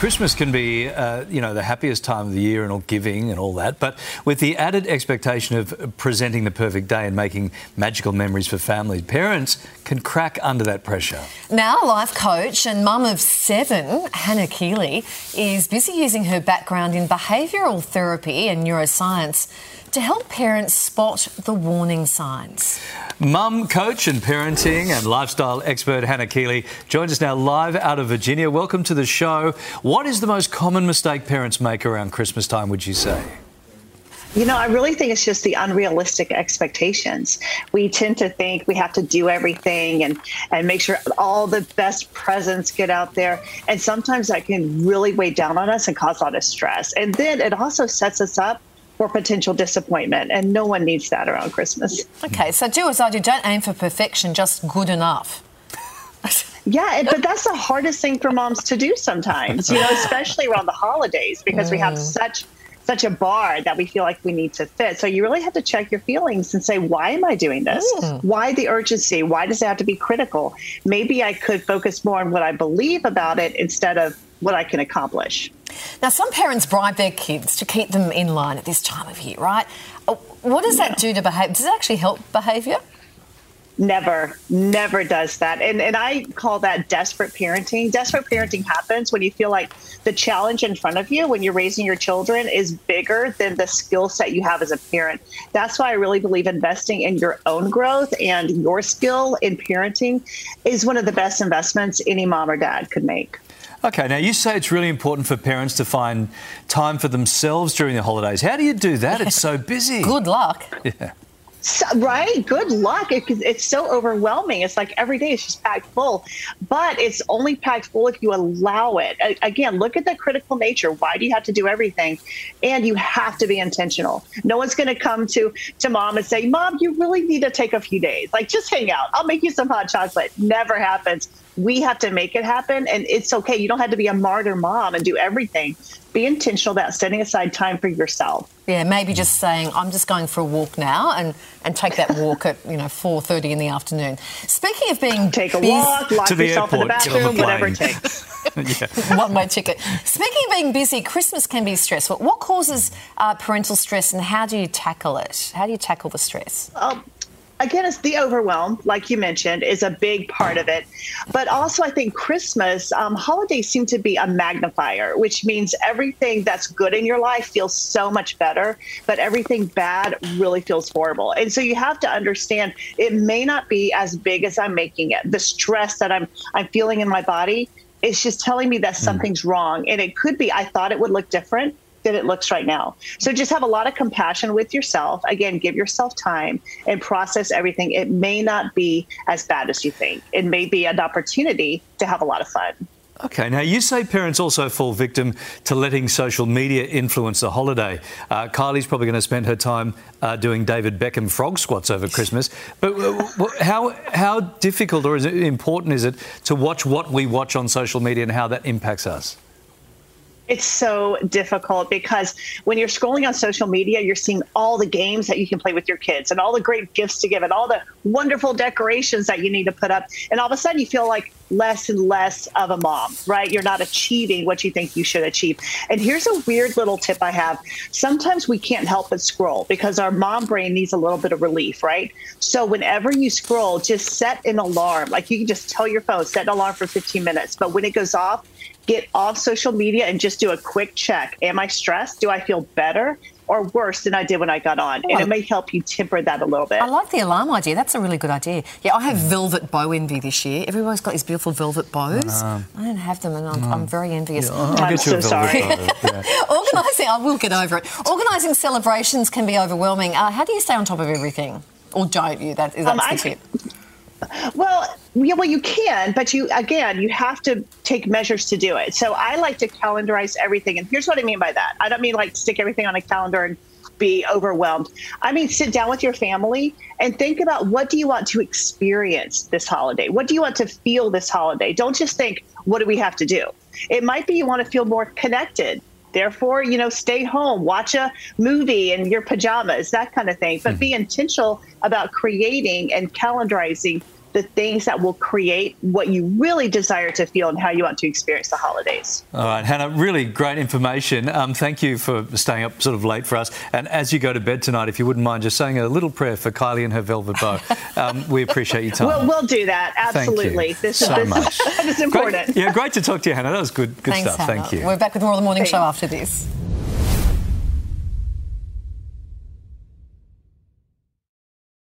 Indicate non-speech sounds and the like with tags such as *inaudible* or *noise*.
Christmas can be, uh, you know, the happiest time of the year and all giving and all that, but with the added expectation of presenting the perfect day and making magical memories for families, parents can crack under that pressure. Now, life coach and mum of seven, Hannah Keeley, is busy using her background in behavioural therapy and neuroscience to help parents spot the warning signs. Mum, coach, and parenting and lifestyle expert Hannah Keeley joins us now live out of Virginia. Welcome to the show. What is the most common mistake parents make around Christmas time, would you say? You know, I really think it's just the unrealistic expectations. We tend to think we have to do everything and, and make sure all the best presents get out there. And sometimes that can really weigh down on us and cause a lot of stress. And then it also sets us up for potential disappointment. And no one needs that around Christmas. Okay, so do as I do. Don't aim for perfection, just good enough. *laughs* Yeah, but that's the hardest thing for moms to do sometimes, you know, especially around the holidays because we have such such a bar that we feel like we need to fit. So you really have to check your feelings and say, why am I doing this? Mm. Why the urgency? Why does it have to be critical? Maybe I could focus more on what I believe about it instead of what I can accomplish. Now, some parents bribe their kids to keep them in line at this time of year, right? Uh, what does that do to behavior? Does it actually help behavior? Never, never does that. And and I call that desperate parenting. Desperate parenting happens when you feel like the challenge in front of you when you're raising your children is bigger than the skill set you have as a parent. That's why I really believe investing in your own growth and your skill in parenting is one of the best investments any mom or dad could make. Okay, now you say it's really important for parents to find time for themselves during the holidays. How do you do that? It's so busy. *laughs* Good luck. Yeah. So, right? Good luck. It, it's so overwhelming. It's like every day is just packed full, but it's only packed full if you allow it. Again, look at the critical nature. Why do you have to do everything? And you have to be intentional. No one's going to come to to mom and say, "Mom, you really need to take a few days. Like, just hang out. I'll make you some hot chocolate." Never happens. We have to make it happen, and it's okay. You don't have to be a martyr mom and do everything be intentional about setting aside time for yourself. Yeah, maybe just saying, I'm just going for a walk now and, and take that walk at, you know, 4.30 in the afternoon. Speaking of being Take a walk, lock yourself airport, in the bathroom, the whatever it takes. *laughs* *laughs* One-way ticket. Speaking of being busy, Christmas can be stressful. What causes uh, parental stress and how do you tackle it? How do you tackle the stress? Um, again, it's the overwhelm, like you mentioned, is a big part of it. But also, I think Christmas, um, holidays seem to be a magnifier, which means everything that's good in your life feels so much better, but everything bad really feels horrible. And so you have to understand it may not be as big as I'm making it. The stress that I'm I'm feeling in my body is just telling me that hmm. something's wrong. And it could be I thought it would look different that it looks right now. So just have a lot of compassion with yourself. Again, give yourself time and process everything. It may not be as bad as you think. It may be an opportunity to have a lot of fun. Okay, now you say parents also fall victim to letting social media influence the holiday. Uh, Kylie's probably going to spend her time uh, doing David Beckham frog squats over Christmas. But uh, how how difficult or is it important is it to watch what we watch on social media and how that impacts us? It's so difficult because when you're scrolling on social media, you're seeing all the games that you can play with your kids and all the great gifts to give and all the wonderful decorations that you need to put up. And all of a sudden, you feel like less and less of a mom, right? You're not achieving what you think you should achieve. And here's a weird little tip I have. Sometimes we can't help but scroll because our mom brain needs a little bit of relief, right? So whenever you scroll, just set an alarm. Like you can just tell your phone, set an alarm for 15 minutes. But when it goes off, get off social media and just do a quick check. Am I stressed? Do I feel better? Or worse than I did when I got on. And it may help you temper that a little bit. I like the alarm idea. That's a really good idea. Yeah, I have velvet bow envy this year. Everybody's got these beautiful velvet bows. I don't have them, and I'm, I'm very envious. Yeah, I'm so sorry. *laughs* Organising, I will get over it. Organising celebrations can be overwhelming. Uh, how do you stay on top of everything? Or don't you? That, that's um, the I, tip. Well, yeah, well, you can, but you again, you have to take measures to do it. So I like to calendarize everything, and here's what I mean by that. I don't mean like stick everything on a calendar and be overwhelmed. I mean, sit down with your family and think about what do you want to experience this holiday? What do you want to feel this holiday? Don't just think, what do we have to do? It might be you want to feel more connected. Therefore, you know, stay home, watch a movie in your pajamas, that kind of thing. But mm-hmm. be intentional about creating and calendarizing the things that will create what you really desire to feel and how you want to experience the holidays. All right, Hannah, really great information. Um, thank you for staying up sort of late for us. And as you go to bed tonight, if you wouldn't mind just saying a little prayer for Kylie and her velvet bow, *laughs* um, we appreciate your time. We'll, we'll do that. Absolutely. This, so is, this, this is *laughs* important. Great, yeah, great to talk to you, Hannah. That was good, good Thanks, stuff. Hannah. Thank you. We're back with more of the morning Thanks. show after this.